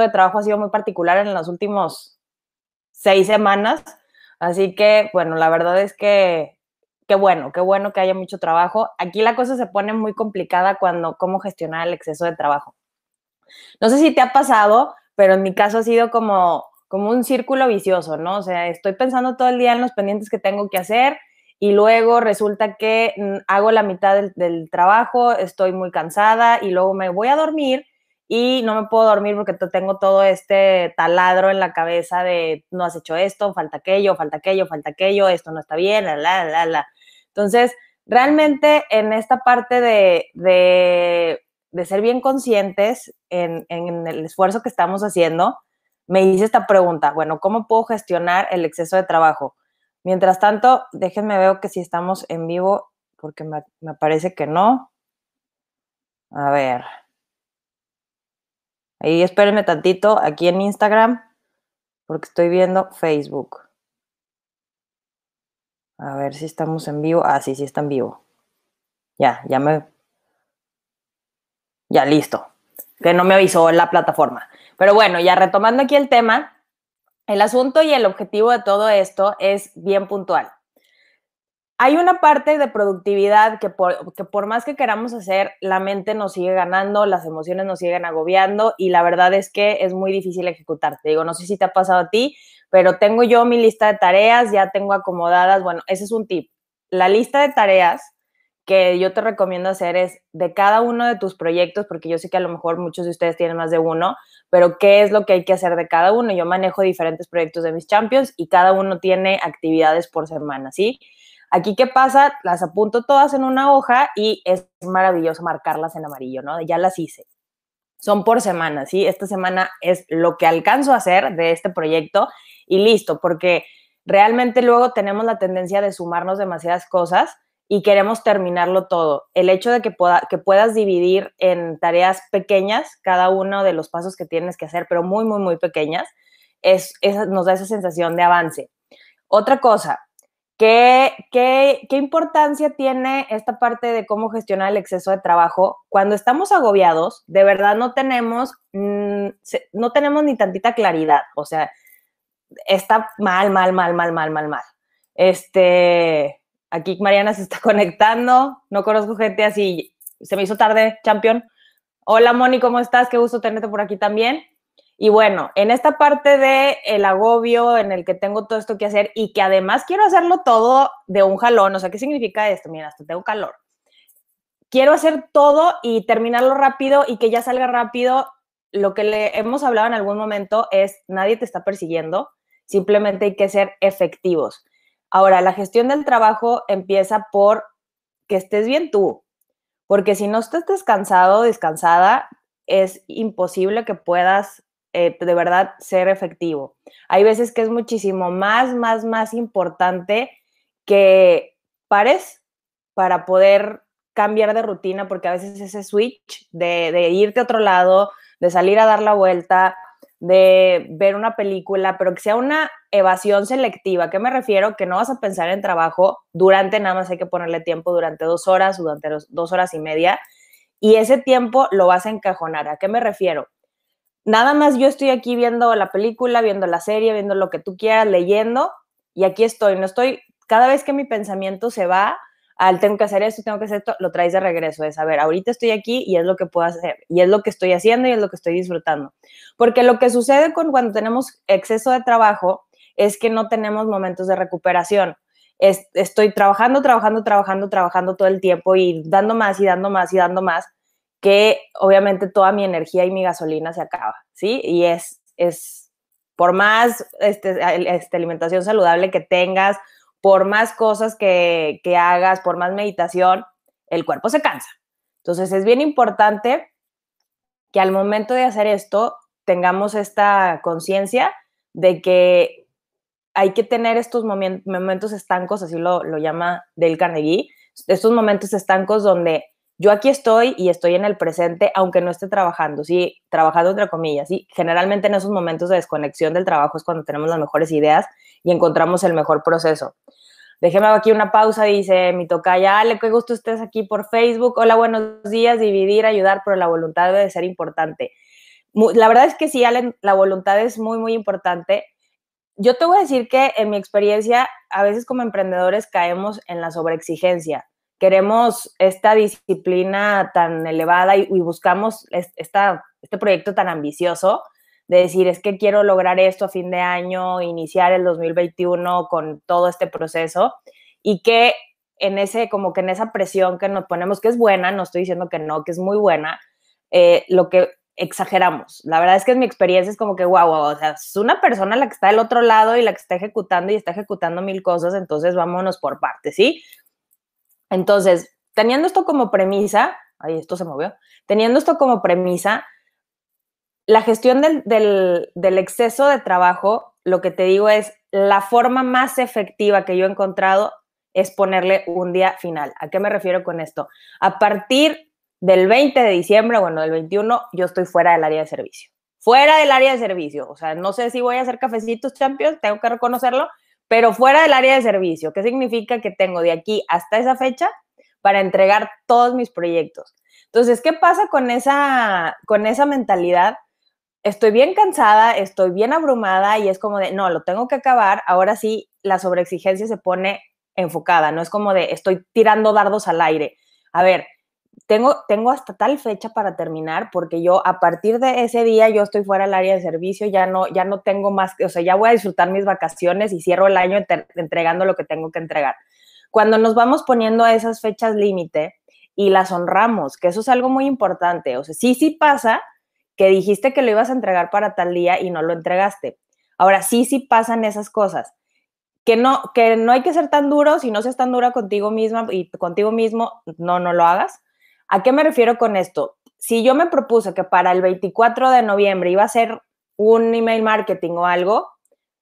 de trabajo ha sido muy particular en los últimos seis semanas. Así que, bueno, la verdad es que qué bueno, qué bueno que haya mucho trabajo. Aquí la cosa se pone muy complicada cuando cómo gestionar el exceso de trabajo. No sé si te ha pasado, pero en mi caso ha sido como, como un círculo vicioso, ¿no? O sea, estoy pensando todo el día en los pendientes que tengo que hacer y luego resulta que mm, hago la mitad del trabajo, estoy muy cansada y luego me voy a dormir y no me puedo dormir porque tengo todo este taladro en la cabeza de no has hecho esto, falta aquello, falta aquello, falta aquello, esto no está bien, la, la, la. Entonces, realmente en esta parte de, de, de ser bien conscientes en, en, el esfuerzo que estamos haciendo, me hice esta pregunta, bueno, ¿cómo puedo gestionar el exceso de trabajo? Mientras tanto, déjenme ver que si estamos en vivo, porque me, me parece que no. A ver. Ahí espérenme tantito aquí en Instagram, porque estoy viendo Facebook. A ver si estamos en vivo. Ah, sí, sí está en vivo. Ya, ya me. Ya, listo. Que no me avisó la plataforma. Pero bueno, ya retomando aquí el tema, el asunto y el objetivo de todo esto es bien puntual hay una parte de productividad que por, que por más que queramos hacer, la mente nos sigue ganando, las emociones nos siguen agobiando y la verdad es que es muy difícil ejecutar. Te digo, no sé si te ha pasado a ti, pero tengo yo mi lista de tareas, ya tengo acomodadas. Bueno, ese es un tip. La lista de tareas que yo te recomiendo hacer es de cada uno de tus proyectos, porque yo sé que a lo mejor muchos de ustedes tienen más de uno, pero qué es lo que hay que hacer de cada uno. Yo manejo diferentes proyectos de mis champions y cada uno tiene actividades por semana, ¿sí? Aquí, ¿qué pasa? Las apunto todas en una hoja y es maravilloso marcarlas en amarillo, ¿no? Ya las hice. Son por semana, ¿sí? Esta semana es lo que alcanzo a hacer de este proyecto y listo, porque realmente luego tenemos la tendencia de sumarnos demasiadas cosas y queremos terminarlo todo. El hecho de que, pueda, que puedas dividir en tareas pequeñas cada uno de los pasos que tienes que hacer, pero muy, muy, muy pequeñas, es, nos da esa sensación de avance. Otra cosa, ¿Qué, qué, qué importancia tiene esta parte de cómo gestionar el exceso de trabajo? Cuando estamos agobiados, de verdad no tenemos, mm, no tenemos ni tantita claridad. O sea, está mal, mal, mal, mal, mal, mal, mal. Este, aquí Mariana se está conectando. No conozco gente así. Se me hizo tarde, champion. Hola, Moni, ¿cómo estás? Qué gusto tenerte por aquí también. Y bueno, en esta parte de el agobio en el que tengo todo esto que hacer y que además quiero hacerlo todo de un jalón, o sea, ¿qué significa esto? Mira, hasta tengo calor. Quiero hacer todo y terminarlo rápido y que ya salga rápido. Lo que le hemos hablado en algún momento es, nadie te está persiguiendo, simplemente hay que ser efectivos. Ahora, la gestión del trabajo empieza por que estés bien tú, porque si no estás descansado, descansada, es imposible que puedas eh, de verdad ser efectivo. Hay veces que es muchísimo más, más, más importante que pares para poder cambiar de rutina, porque a veces ese switch de, de irte a otro lado, de salir a dar la vuelta, de ver una película, pero que sea una evasión selectiva. ¿A qué me refiero? Que no vas a pensar en trabajo durante, nada más hay que ponerle tiempo durante dos horas, durante dos horas y media, y ese tiempo lo vas a encajonar. ¿A qué me refiero? Nada más yo estoy aquí viendo la película, viendo la serie, viendo lo que tú quieras, leyendo, y aquí estoy. No estoy, cada vez que mi pensamiento se va al tengo que hacer esto, tengo que hacer esto, lo traes de regreso, es a ver, ahorita estoy aquí y es lo que puedo hacer, y es lo que estoy haciendo y es lo que estoy disfrutando. Porque lo que sucede con cuando tenemos exceso de trabajo es que no tenemos momentos de recuperación. estoy trabajando, trabajando, trabajando, trabajando todo el tiempo y dando más y dando más y dando más que obviamente toda mi energía y mi gasolina se acaba, ¿sí? Y es, es por más este, este, alimentación saludable que tengas, por más cosas que, que hagas, por más meditación, el cuerpo se cansa. Entonces es bien importante que al momento de hacer esto tengamos esta conciencia de que hay que tener estos momentos estancos, así lo, lo llama Dale Carnegie, estos momentos estancos donde yo aquí estoy y estoy en el presente, aunque no esté trabajando, sí, trabajando entre comillas, sí. Generalmente en esos momentos de desconexión del trabajo es cuando tenemos las mejores ideas y encontramos el mejor proceso. Déjeme aquí una pausa, dice mi tocaya, Ale, qué gusto estés aquí por Facebook. Hola, buenos días, dividir, ayudar, pero la voluntad debe ser importante. la verdad es que sí, Allen, la voluntad es muy, muy importante. Yo te voy a decir que en mi experiencia, a veces como emprendedores caemos en la sobreexigencia. Queremos esta disciplina tan elevada y, buscamos esta, este proyecto tan ambicioso de decir, es que quiero lograr esto a fin de año, iniciar el 2021 con todo este proceso y que en ese, como que en esa presión que nos ponemos, que es buena, no estoy diciendo que no, que es muy buena, eh, lo que exageramos. La verdad es que en mi experiencia es como que, wow, wow, o sea, es una persona la que está del otro lado y la que está ejecutando y está ejecutando mil cosas, entonces vámonos por partes, ¿sí? Entonces, teniendo esto como premisa, ay, esto se movió, teniendo esto como premisa, la gestión del, exceso de trabajo, lo que te digo es, la forma más efectiva que yo he encontrado es ponerle un día final. ¿A qué me refiero con esto? A partir del 20 de diciembre, bueno, del 21, yo estoy fuera del área de servicio. Fuera del área de servicio. O sea, no sé si voy a hacer cafecitos champions, tengo que reconocerlo, pero fuera del área de servicio. ¿Qué significa que tengo de aquí hasta esa fecha para entregar todos mis proyectos? Entonces, ¿qué pasa con esa, con esa mentalidad? estoy bien cansada, estoy bien abrumada y es como de, no, lo tengo que acabar, ahora sí la sobreexigencia se pone enfocada, no es como de, estoy tirando dardos al aire. A ver, tengo, tengo hasta tal fecha para terminar porque yo a partir de ese día yo estoy fuera del área de servicio, ya no, ya no tengo más, o sea, ya voy a disfrutar mis vacaciones y cierro el año entregando lo que tengo que entregar. Cuando nos vamos poniendo a esas fechas límite y las honramos, que eso es algo muy importante, o sea, sí, sí pasa, que dijiste que lo ibas a entregar para tal día y no lo entregaste. Ahora sí, sí pasan esas cosas. Que no, que no hay que ser tan duro, si no seas tan dura contigo misma y contigo mismo, no, no lo hagas. ¿A qué me refiero con esto? Si yo me propuse que para el 24 de noviembre iba a hacer un email marketing o algo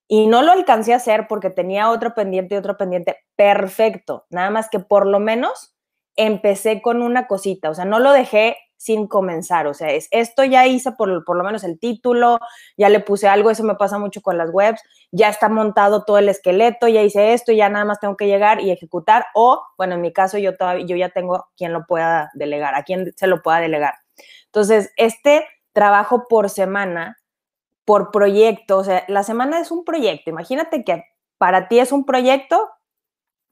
y no lo alcancé a hacer porque tenía otro pendiente y otro pendiente, perfecto. Nada más que por lo menos empecé con una cosita, o sea, no lo dejé sin comenzar. O sea, es, esto ya hice por, por lo menos el título, ya le puse algo, eso me pasa mucho con las webs, ya está montado todo el esqueleto, ya hice esto ya nada más tengo que llegar y ejecutar. O, bueno, en mi caso yo, todavía, yo ya tengo quien lo pueda delegar, a quien se lo pueda delegar. Entonces, este trabajo por semana, por proyecto, o sea, la semana es un proyecto. Imagínate que para ti es un proyecto,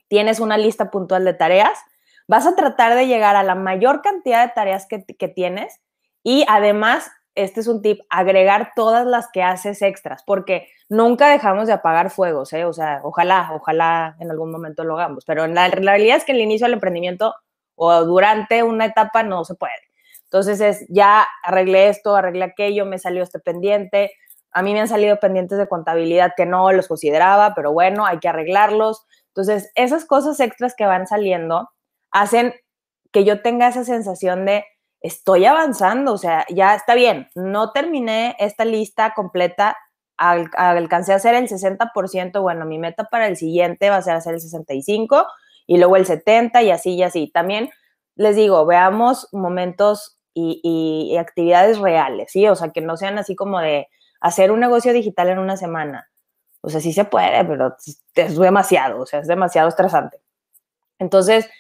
tienes una lista puntual de tareas Vas a tratar de llegar a la mayor cantidad de tareas que, tienes y además, este es un tip, agregar todas las que haces extras, porque nunca dejamos de apagar fuegos, ¿eh? O sea, ojalá, ojalá en algún momento lo hagamos, pero la, realidad es que el inicio del emprendimiento o durante una etapa no se puede. Entonces es, ya arreglé esto, arreglé aquello, me salió este pendiente. A mí me han salido pendientes de contabilidad que no los consideraba, pero bueno, hay que arreglarlos. Entonces, esas cosas extras que van saliendo, hacen que yo tenga esa sensación de estoy avanzando, o sea, ya está bien, no terminé esta lista completa, alcancé a hacer el 60%, bueno, mi meta para el siguiente va a ser hacer el 65% y luego el 70% y así y así. También les digo, veamos momentos y, y actividades reales, ¿sí? O sea, que no sean así como de hacer un negocio digital en una semana. O sea, sí se puede, pero es demasiado, o sea, es demasiado estresante. Entonces,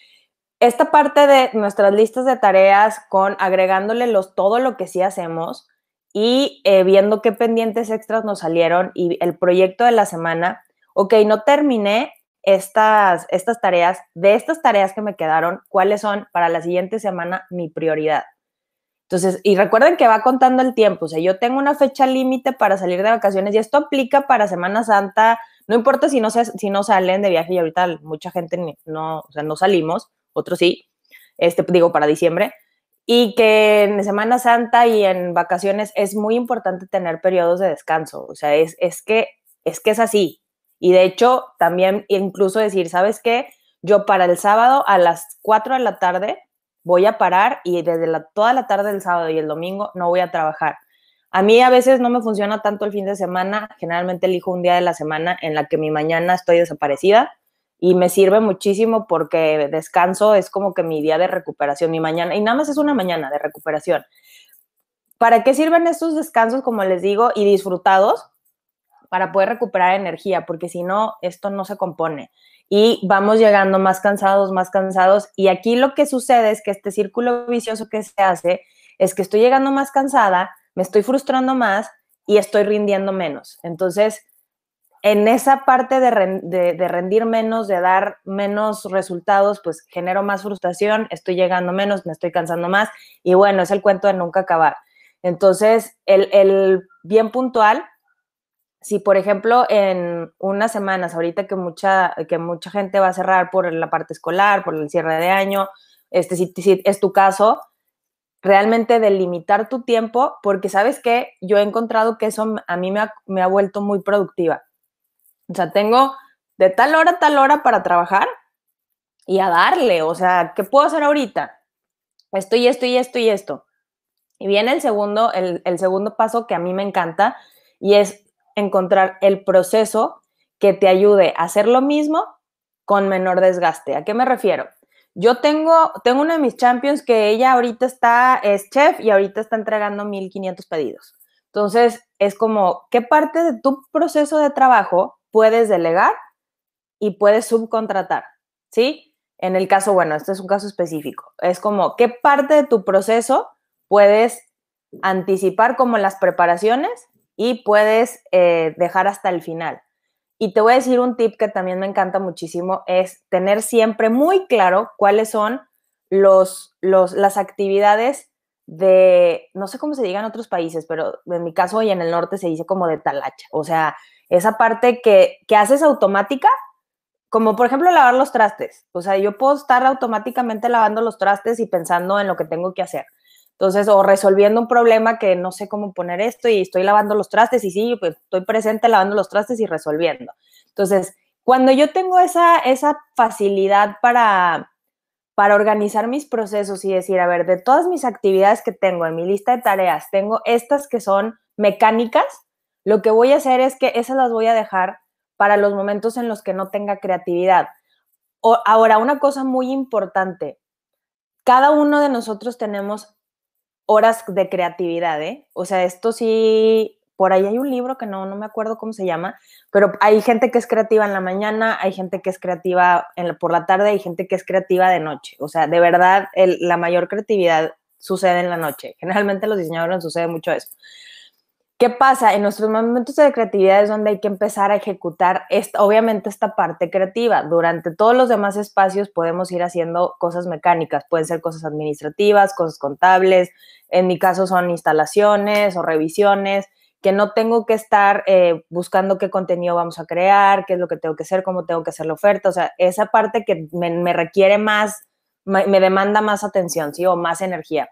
esta parte de nuestras listas de tareas con agregándole todo lo que sí hacemos y eh, viendo qué pendientes extras nos salieron y el proyecto de la semana, ok, no terminé estas, estas tareas, de estas tareas que me quedaron, cuáles son para la siguiente semana mi prioridad. Entonces, y recuerden que va contando el tiempo, o sea, yo tengo una fecha límite para salir de vacaciones y esto aplica para Semana Santa, no importa si no, si no salen de viaje y ahorita mucha gente no, o sea, no salimos, otros sí, este, digo, para diciembre, y que en Semana Santa y en vacaciones es muy importante tener periodos de descanso, o sea, es, es, que, es que es así. Y de hecho, también incluso decir, ¿sabes qué? Yo para el sábado a las 4 de la tarde voy a parar y desde la, toda la tarde del sábado y el domingo no voy a trabajar. A mí a veces no me funciona tanto el fin de semana, generalmente elijo un día de la semana en la que mi mañana estoy desaparecida y me sirve muchísimo porque descanso es como que mi día de recuperación, mi mañana, y nada más es una mañana de recuperación. ¿Para qué sirven estos descansos, como les digo, y disfrutados? Para poder recuperar energía, porque si no, esto no se compone. Y vamos llegando más cansados, más cansados. Y aquí lo que sucede es que este círculo vicioso que se hace es que estoy llegando más cansada, me estoy frustrando más y estoy rindiendo menos. Entonces, en esa parte de, rendir menos, de dar menos resultados, pues genero más frustración, estoy llegando menos, me estoy cansando más y bueno, es el cuento de nunca acabar. Entonces, el, bien puntual, si por ejemplo en unas semanas, ahorita que mucha, que mucha gente va a cerrar por la parte escolar, por el cierre de año, este, si, es tu caso, realmente delimitar tu tiempo, porque sabes que yo he encontrado que eso a mí me ha vuelto muy productiva. O sea, tengo de tal hora a tal hora para trabajar y a darle, o sea, ¿qué puedo hacer ahorita? Esto y esto y esto y esto. Y viene el segundo, el, segundo paso que a mí me encanta y es encontrar el proceso que te ayude a hacer lo mismo con menor desgaste. ¿A qué me refiero? Yo tengo, tengo una de mis champions que ella ahorita está, es chef y ahorita está entregando 1500 pedidos. Entonces, es como, ¿qué parte de tu proceso de trabajo puedes delegar y puedes subcontratar? ¿Sí? En el caso, bueno, este es un caso específico. Es como, ¿qué parte de tu proceso puedes anticipar como las preparaciones y puedes eh, dejar hasta el final? Y te voy a decir un tip que también me encanta muchísimo, es tener siempre muy claro cuáles son los, los, las actividades de, no sé cómo se diga en otros países, pero en mi caso y en el norte se dice como de talacha. O sea, esa parte que, que haces automática, como por ejemplo lavar los trastes. O sea, yo puedo estar automáticamente lavando los trastes y pensando en lo que tengo que hacer. Entonces, o resolviendo un problema que no sé cómo poner esto y estoy lavando los trastes y sí, pues estoy presente lavando los trastes y resolviendo. Entonces, cuando yo tengo esa, esa facilidad para, para organizar mis procesos y decir, a ver, de todas mis actividades que tengo en mi lista de tareas, tengo estas que son mecánicas, lo que voy a hacer es que esas las voy a dejar para los momentos en los que no tenga creatividad. O, ahora, una cosa muy importante, cada uno de nosotros tenemos horas de creatividad, ¿eh? O sea, esto sí, por ahí hay un libro que no, no me acuerdo cómo se llama, pero hay gente que es creativa en la mañana, hay gente que es creativa por la tarde, hay gente que es creativa de noche. O sea, de verdad, la mayor creatividad sucede en la noche. Generalmente los diseñadores sucede mucho eso. ¿Qué pasa? En nuestros momentos de creatividad es donde hay que empezar a ejecutar, esta, obviamente, esta parte creativa. Durante todos los demás espacios podemos ir haciendo cosas mecánicas, pueden ser cosas administrativas, cosas contables, en mi caso son instalaciones o revisiones, que no tengo que estar eh, buscando qué contenido vamos a crear, qué es lo que tengo que hacer, cómo tengo que hacer la oferta, o sea, esa parte que me, requiere más, me, demanda más atención, ¿sí? O más energía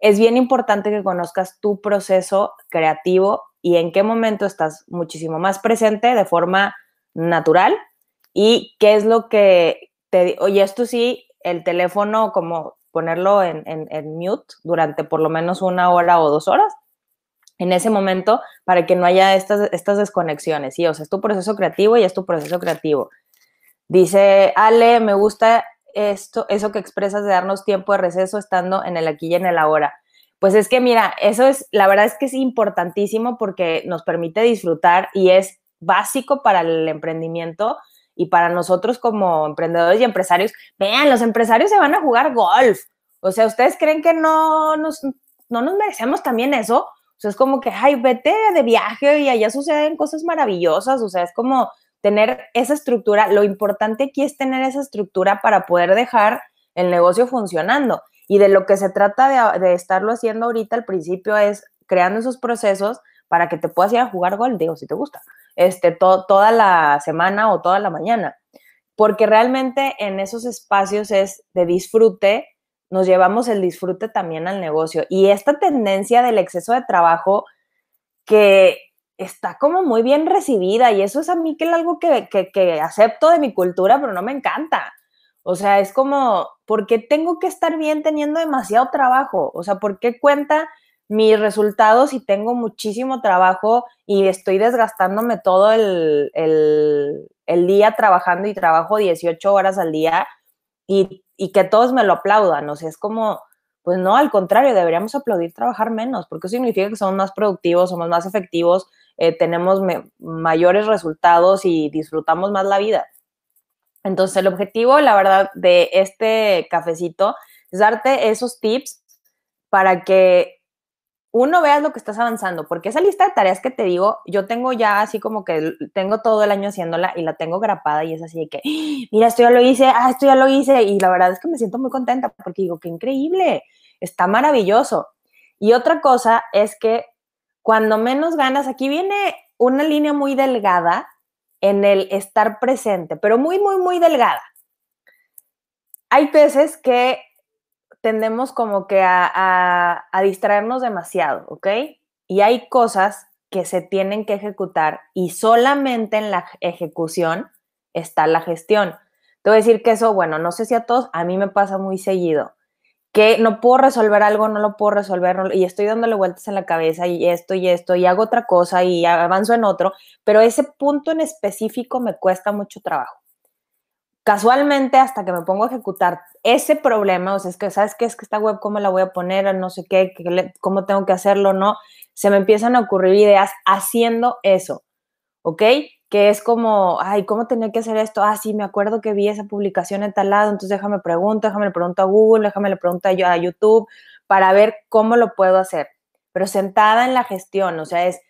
es bien importante que conozcas tu proceso creativo y en qué momento estás muchísimo más presente de forma natural y qué es lo que te... Oye, esto sí, el teléfono como ponerlo en, mute durante por lo menos una hora o dos horas en ese momento para que no haya estas, estas desconexiones, ¿sí? O sea, es tu proceso creativo y es tu proceso creativo. Dice Ale, me gusta esto, eso que expresas de darnos tiempo de receso estando en el aquí y en el ahora? Pues es que mira, eso es, la verdad es que es importantísimo porque nos permite disfrutar y es básico para el emprendimiento y para nosotros como emprendedores y empresarios. Vean, los empresarios se van a jugar golf. O sea, ¿ustedes creen que no nos, no nos merecemos también eso? O sea, es como que, ay, vete de viaje y allá suceden cosas maravillosas. O sea, es como tener esa estructura, lo importante aquí es tener esa estructura para poder dejar el negocio funcionando. Y de lo que se trata de, estarlo haciendo ahorita al principio es creando esos procesos para que te puedas ir a jugar gol, digo, si te gusta, este, toda la semana o toda la mañana. Porque realmente en esos espacios es de disfrute, nos llevamos el disfrute también al negocio. Y esta tendencia del exceso de trabajo que está como muy bien recibida y eso es a mí que es algo que, que, acepto de mi cultura, pero no me encanta. O sea, es como, ¿por qué tengo que estar bien teniendo demasiado trabajo? O sea, ¿por qué cuenta mis resultados si tengo muchísimo trabajo y estoy desgastándome todo el, el, día trabajando y trabajo 18 horas al día y, que todos me lo aplaudan? O sea, es como, pues no, al contrario, deberíamos aplaudir trabajar menos, porque eso significa que somos más productivos, somos más efectivos, eh, tenemos mayores resultados y disfrutamos más la vida. Entonces, el objetivo, la verdad, de este cafecito es darte esos tips para que uno, veas lo que estás avanzando, porque esa lista de tareas que te digo, yo tengo ya así como que tengo todo el año haciéndola y la tengo grapada y es así de que, mira, esto ya lo hice, ah, esto ya lo hice, y la verdad es que me siento muy contenta porque digo, qué increíble, está maravilloso. Y otra cosa es que cuando menos ganas, aquí viene una línea muy delgada en el estar presente, pero muy, muy, muy delgada. Hay veces que tendemos como que a, distraernos demasiado, ¿ok? Y hay cosas que se tienen que ejecutar y solamente en la ejecución está la gestión. Te voy a decir que eso, bueno, no sé si a todos, a mí me pasa muy seguido, que no puedo resolver algo, no lo puedo resolver y estoy dándole vueltas en la cabeza y esto y esto y hago otra cosa y avanzo en otro, pero ese punto en específico me cuesta mucho trabajo casualmente hasta que me pongo a ejecutar ese problema, o sea, es que, ¿sabes qué? Es que esta web, ¿cómo la voy a poner? No sé qué, cómo tengo que hacerlo, ¿no? Se me empiezan a ocurrir ideas haciendo eso, ¿ok? Que es como, ay, ¿cómo tenía que hacer esto? Ah, sí, me acuerdo que vi esa publicación en tal lado, entonces déjame preguntar, déjame le pregunto a Google, déjame le pregunto a YouTube para ver cómo lo puedo hacer. Pero sentada en la gestión, o sea, es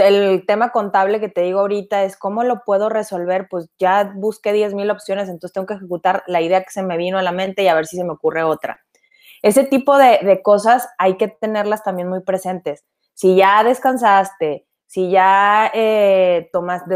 el tema contable que te digo ahorita es cómo lo puedo resolver, pues ya busqué 10 mil opciones, entonces tengo que ejecutar la idea que se me vino a la mente y a ver si se me ocurre otra. Ese tipo de, cosas hay que tenerlas también muy presentes. Si ya descansaste, si ya eh,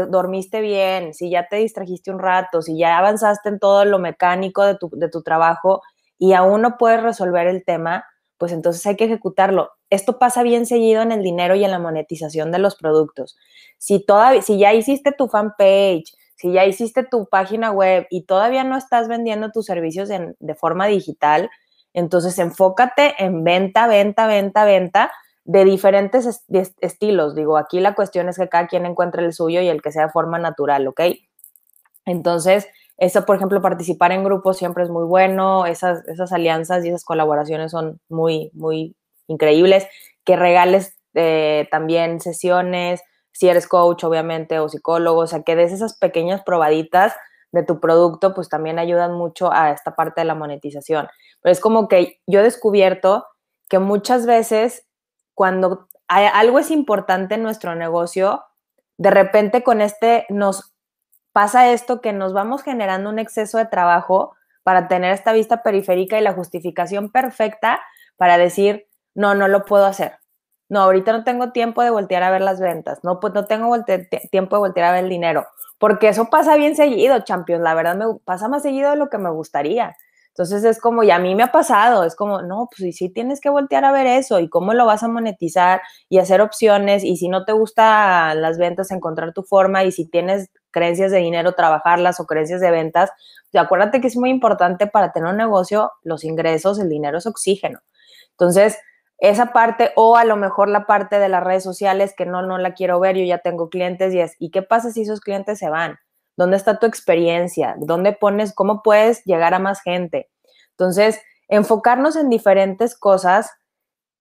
dormiste bien, si ya te distrajiste un rato, si ya avanzaste en todo lo mecánico de tu, de tu trabajo y aún no puedes resolver el tema, pues entonces hay que ejecutarlo. Esto pasa bien seguido en el dinero y en la monetización de los productos. Si, todavía, si ya hiciste tu fanpage, si ya hiciste tu página web y todavía no estás vendiendo tus servicios de forma digital, entonces enfócate en venta, venta, venta, venta de diferentes estilos. Digo, aquí la cuestión es que cada quien encuentre el suyo y el que sea de forma natural, ¿ok? Entonces, eso, por ejemplo, participar en grupos siempre es muy bueno, esas, esas alianzas y esas colaboraciones son muy, muy increíbles. Que regales eh, también sesiones, si eres coach, obviamente, o psicólogo, o sea, que des esas pequeñas probaditas de tu producto, pues también ayudan mucho a esta parte de la monetización. Pero es como que yo he descubierto que muchas veces cuando algo es importante en nuestro negocio, de repente con este nos pasa esto que nos vamos generando un exceso de trabajo para tener esta vista periférica y la justificación perfecta para decir, no, no lo puedo hacer. No, ahorita no tengo tiempo de voltear a ver las ventas. No, pues no tengo tiempo de voltear a ver el dinero. Porque eso pasa bien seguido, Champions. La verdad me pasa más seguido de lo que me gustaría. Entonces es como, y a mí me ha pasado, es como, no, pues sí tienes que voltear a ver eso y cómo lo vas a monetizar y hacer opciones y si no te gustan las ventas, encontrar tu forma y si tienes creencias de dinero, trabajarlas o creencias de ventas. Y acuérdate que es muy importante para tener un negocio, los ingresos, el dinero es oxígeno. Entonces, esa parte o a lo mejor la parte de las redes sociales que no, no la quiero ver, yo ya tengo clientes y es, ¿y qué pasa si esos clientes se van? ¿Dónde está tu experiencia? ¿Dónde pones, cómo puedes llegar a más gente? Entonces, enfocarnos en diferentes cosas.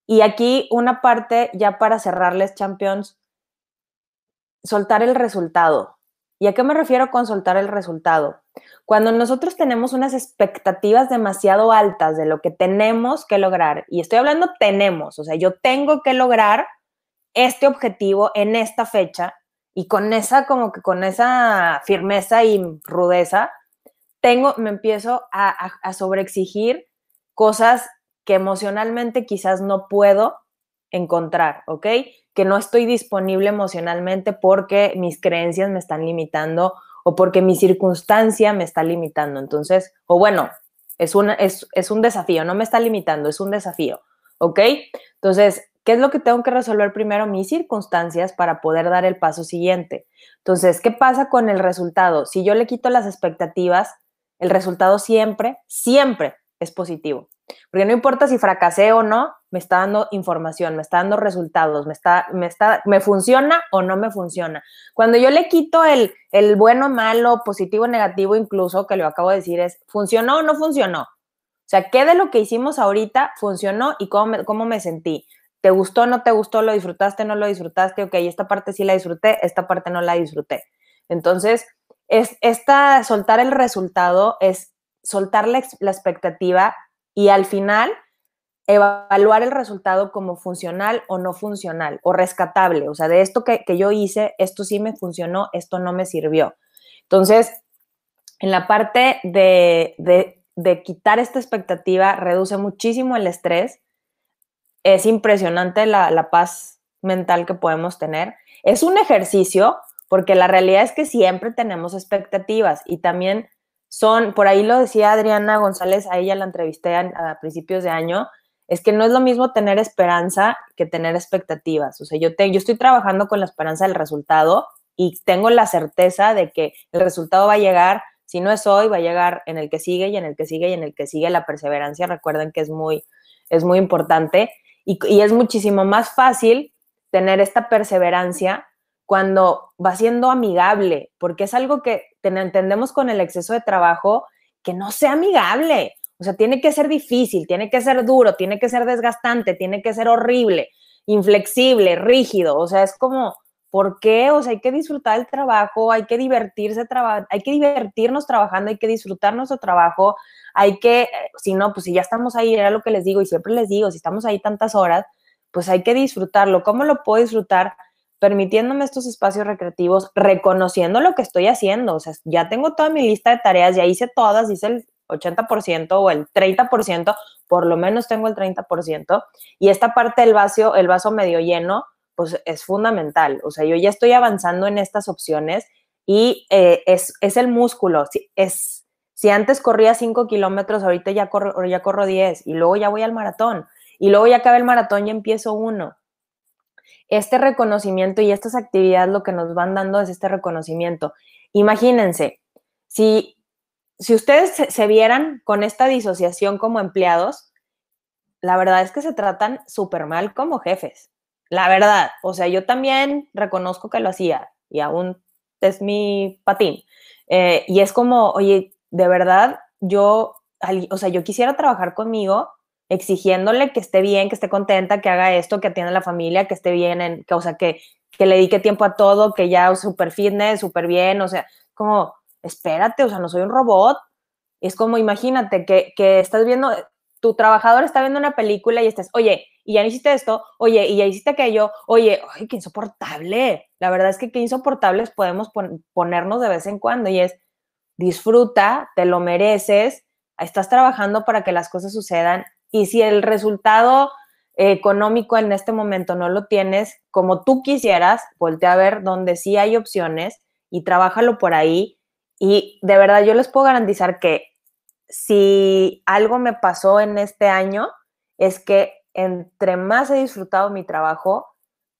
Y aquí una parte, ya para cerrarles, Champions, soltar el resultado. ¿Y a qué me refiero con soltar el resultado? Cuando nosotros tenemos unas expectativas demasiado altas de lo que tenemos que lograr, y estoy hablando tenemos, o sea, yo tengo que lograr este objetivo en esta fecha, y con esa, como que con esa firmeza y rudeza, tengo, me empiezo a, a, sobreexigir cosas que emocionalmente quizás no puedo encontrar, ¿ok? Que no estoy disponible emocionalmente porque mis creencias me están limitando o porque mi circunstancia me está limitando. Entonces, o bueno, es, una, es, es un desafío, no me está limitando, es un desafío, ¿ok? Entonces, ¿Qué es lo que tengo que resolver primero? Mis circunstancias para poder dar el paso siguiente. Entonces, ¿qué pasa con el resultado? Si yo le quito las expectativas, el resultado siempre, siempre es positivo. Porque no importa si fracasé o no, me está dando información, me está dando resultados, me está, me está, me funciona o no me funciona. Cuando yo le quito el, el bueno, malo, positivo, negativo, incluso, que lo acabo de decir, es ¿funcionó o no funcionó? O sea, ¿qué de lo que hicimos ahorita funcionó y cómo me, cómo me sentí? ¿Te gustó, no te gustó, lo disfrutaste, no lo disfrutaste? Ok, esta parte sí la disfruté, esta parte no la disfruté. Entonces, es esta, soltar el resultado es soltar la, expectativa y al final evaluar el resultado como funcional o no funcional o rescatable. O sea, de esto que, yo hice, esto sí me funcionó, esto no me sirvió. Entonces, en la parte de, de quitar esta expectativa, reduce muchísimo el estrés. Es impresionante la, la paz mental que podemos tener. Es un ejercicio porque la realidad es que siempre tenemos expectativas y también son, por ahí lo decía Adriana González, a ella la entrevisté a, principios de año, es que no es lo mismo tener esperanza que tener expectativas. O sea, yo, te, yo estoy trabajando con la esperanza del resultado y tengo la certeza de que el resultado va a llegar, si no es hoy, va a llegar en el que sigue y en el que sigue y en el que sigue. La perseverancia, recuerden que es muy, es muy importante y, es muchísimo más fácil tener esta perseverancia cuando va siendo amigable, porque es algo que entendemos con el exceso de trabajo, que no sea amigable. O sea, tiene que ser difícil, tiene que ser duro, tiene que ser desgastante, tiene que ser horrible, inflexible, rígido. O sea, es como, ¿por qué? O sea, hay que disfrutar el trabajo, hay que divertirse, hay que divertirnos trabajando, hay que disfrutar nuestro trabajo, hay que, si no, pues si ya estamos ahí, era lo que les digo y siempre les digo, si estamos ahí tantas horas, pues hay que disfrutarlo. ¿Cómo lo puedo disfrutar? permitiéndome estos espacios recreativos, reconociendo lo que estoy haciendo. O sea, ya tengo toda mi lista de tareas, ya hice todas, hice el 80% o el 30%, por lo menos tengo el 30%. Y esta parte del vaso, el vaso medio lleno, pues es fundamental. O sea, yo ya estoy avanzando en estas opciones y eh, es, es, el músculo. Si, es, si antes corría 5 kilómetros, ahorita ya corro, ya corro 10 y luego ya voy al maratón. Y luego ya acaba el maratón y empiezo uno este reconocimiento y estas actividades lo que nos van dando es este reconocimiento. Imagínense, si, si ustedes se, vieran con esta disociación como empleados, la verdad es que se tratan súper mal como jefes. La verdad, o sea, yo también reconozco que lo hacía y aún es mi patín. Eh, y es como, oye, de verdad, yo, o sea, yo quisiera trabajar conmigo exigiéndole que esté bien, que esté contenta, que haga esto, que atienda a la familia, que esté bien, en, que, o sea, que, que le dedique tiempo a todo, que ya súper fitness, súper bien, o sea, como, espérate, o sea, no soy un robot. Es como, imagínate que, que estás viendo, tu trabajador está viendo una película y estás, oye, y ya hiciste esto, oye, y ya hiciste aquello, oye, ay, qué insoportable. La verdad es que qué insoportables podemos ponernos de vez en cuando y es, disfruta, te lo mereces, estás trabajando para que las cosas sucedan y si el resultado económico en este momento no lo tienes como tú quisieras, voltea a ver donde sí hay opciones y trabájalo por ahí. Y de verdad yo les puedo garantizar que si algo me pasó en este año es que entre más he disfrutado mi trabajo,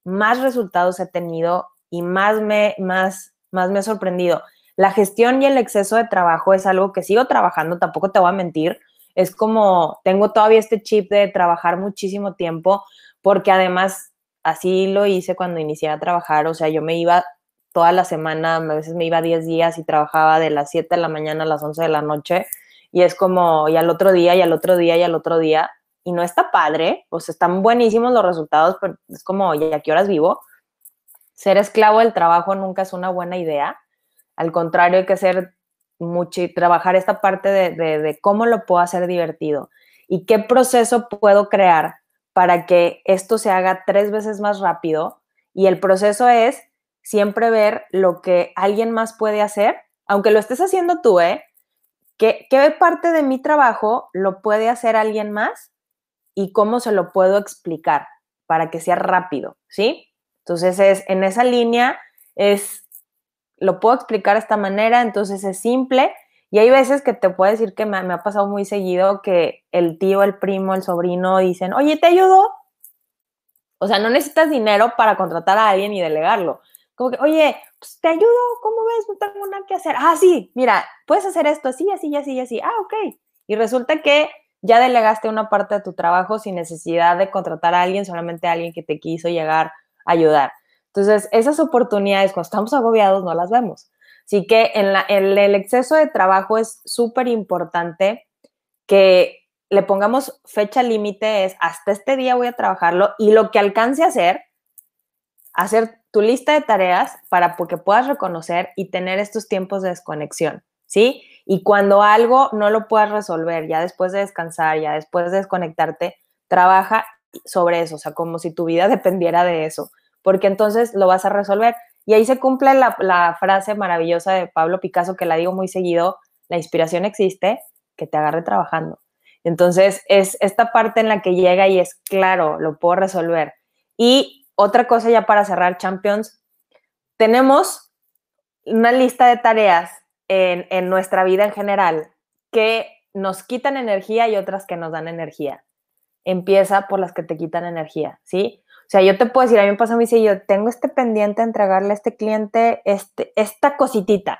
más resultados he tenido y más me, más, más me he sorprendido. La gestión y el exceso de trabajo es algo que sigo trabajando, tampoco te voy a mentir, es como, tengo todavía este chip de trabajar muchísimo tiempo, porque además así lo hice cuando inicié a trabajar, o sea, yo me iba toda la semana, a veces me iba 10 días y trabajaba de las 7 de la mañana a las 11 de la noche, y es como, y al otro día, y al otro día, y al otro día, y no está padre, o sea, están buenísimos los resultados, pero es como, ¿y a qué horas vivo? Ser esclavo del trabajo nunca es una buena idea. Al contrario, hay que ser mucho y trabajar esta parte de, cómo lo puedo hacer divertido y qué proceso puedo crear para que esto se haga tres veces más rápido. Y el proceso es siempre ver lo que alguien más puede hacer, aunque lo estés haciendo tú, ¿eh? ¿Qué, ¿Qué parte de mi trabajo lo puede hacer alguien más y cómo se lo puedo explicar para que sea rápido, ¿sí? Entonces es en esa línea es lo puedo explicar de esta manera, entonces es simple. Y hay veces que te puedo decir que me, ha pasado muy seguido que el tío, el primo, el sobrino dicen, oye, ¿te ayudo? O sea, no necesitas dinero para contratar a alguien y delegarlo. Como que, oye, pues te ayudo, ¿cómo ves? No tengo nada que hacer. Ah, sí, mira, puedes hacer esto así, así, así, así. Ah, ok. Y resulta que ya delegaste una parte de tu trabajo sin necesidad de contratar a alguien, solamente a alguien que te quiso llegar a ayudar. Entonces, esas oportunidades cuando estamos agobiados no las vemos. Así que en, el exceso de trabajo es súper importante que le pongamos fecha límite, es hasta este día voy a trabajarlo y lo que alcance a hacer, hacer tu lista de tareas para que puedas reconocer y tener estos tiempos de desconexión, ¿sí? Y cuando algo no lo puedas resolver, ya después de descansar, ya después de desconectarte, trabaja sobre eso, o sea, como si tu vida dependiera de eso, porque entonces lo vas a resolver. Y ahí se cumple la, la frase maravillosa de Pablo Picasso, que la digo muy seguido, la inspiración existe, que te agarre trabajando. Entonces, es esta parte en la que llega y es claro, lo puedo resolver. Y otra cosa ya para cerrar, Champions, tenemos una lista de tareas en, en nuestra vida en general que nos quitan energía y otras que nos dan energía. Empieza por las que te quitan energía, ¿sí? O sea, yo te puedo decir, a mí me pasa mí si yo tengo este pendiente de entregarle a este cliente este, esta cositita,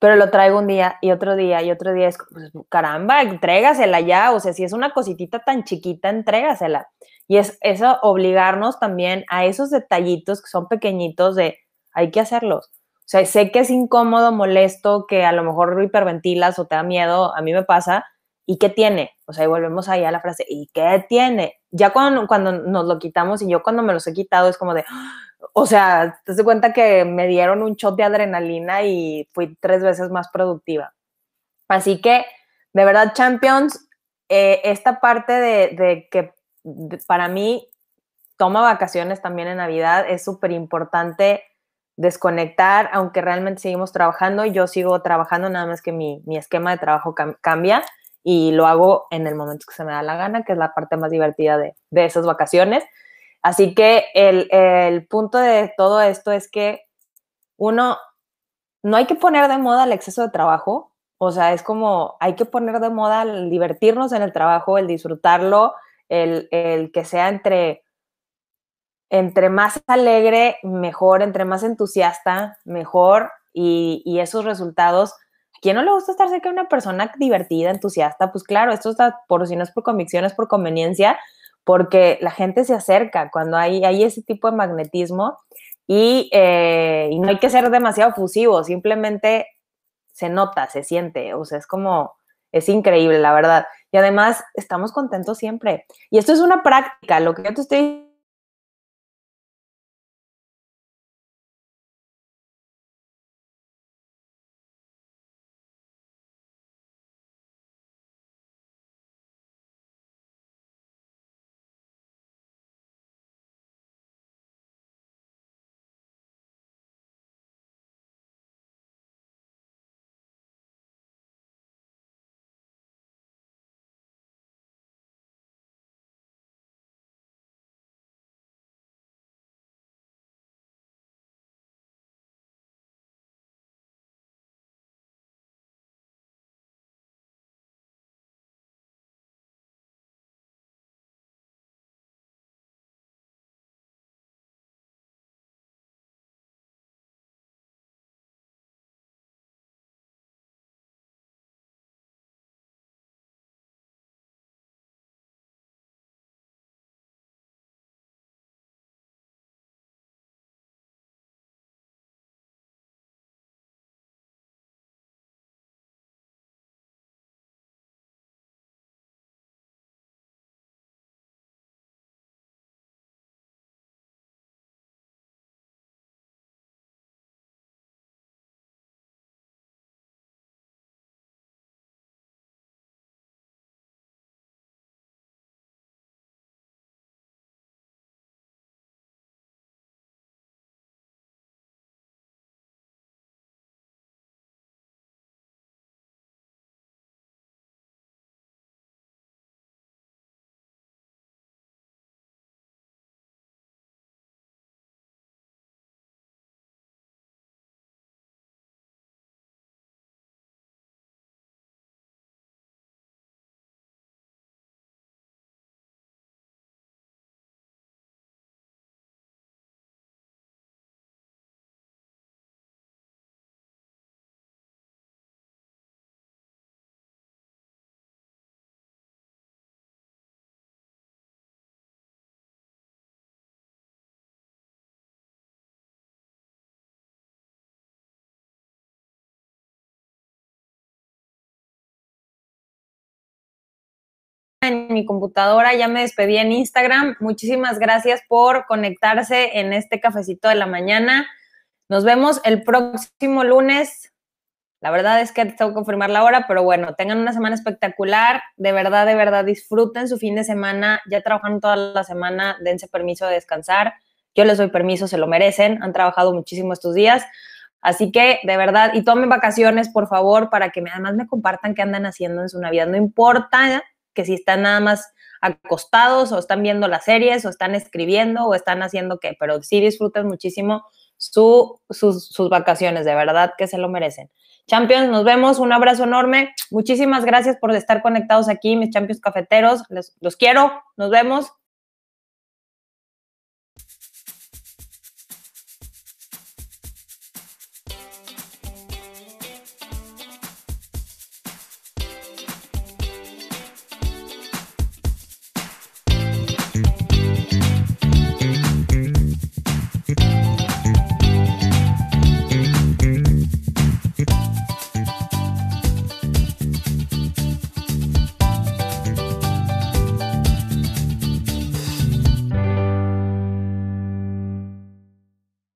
pero lo traigo un día y otro día y otro día, es pues, caramba, entrégasela ya, o sea, si es una cositita tan chiquita, entrégasela. Y es eso obligarnos también a esos detallitos que son pequeñitos de, hay que hacerlos. O sea, sé que es incómodo, molesto, que a lo mejor hiperventilas o te da miedo, a mí me pasa, ¿y qué tiene? O sea, y volvemos ahí a la frase, ¿y qué tiene? Ya cuando, cuando nos lo quitamos y yo cuando me los he quitado es como de, o sea, te das cuenta que me dieron un shot de adrenalina y fui tres veces más productiva. Así que, de verdad, Champions, eh, esta parte de, que para mí toma vacaciones también en Navidad es súper importante desconectar, aunque realmente seguimos trabajando, yo sigo trabajando, nada más que mi, esquema de trabajo cambia y lo hago en el momento que se me da la gana, que es la parte más divertida de, de esas vacaciones. Así que el, punto de todo esto es que uno, no hay que poner de moda el exceso de trabajo, o sea, es como hay que poner de moda el divertirnos en el trabajo, el disfrutarlo, el, que sea entre, entre más alegre, mejor, entre más entusiasta, mejor, y, esos resultados ¿A quién no le gusta estar cerca de una persona divertida, entusiasta? Pues claro, esto está por si no es por convicción, es por conveniencia, porque la gente se acerca cuando hay, hay ese tipo de magnetismo eh, y, no hay que ser demasiado fusivo, simplemente se nota, se siente, o sea, es como, es increíble, la verdad. Y además, estamos contentos siempre. Y esto es una práctica, lo que yo te estoy en mi computadora, ya me despedí en Instagram. Muchísimas gracias por conectarse en este cafecito de la mañana. Nos vemos el próximo lunes La verdad es que tengo que confirmar la hora, pero bueno, tengan una semana espectacular. De verdad, de verdad, disfruten su fin de semana. Ya trabajaron toda la semana, dense permiso de descansar. Yo les doy permiso, se lo merecen. Han trabajado muchísimo estos días. Así que, de verdad, y tomen vacaciones, por favor, para que además me compartan qué andan haciendo en su Navidad. No importa que si están nada más acostados o están viendo las series o están escribiendo o están haciendo qué, pero sí disfruten muchísimo sus, sus vacaciones, de verdad que se lo merecen. Champions, nos vemos, un abrazo enorme. Muchísimas gracias por estar conectados aquí, mis Champions cafeteros. los quiero, nos vemos.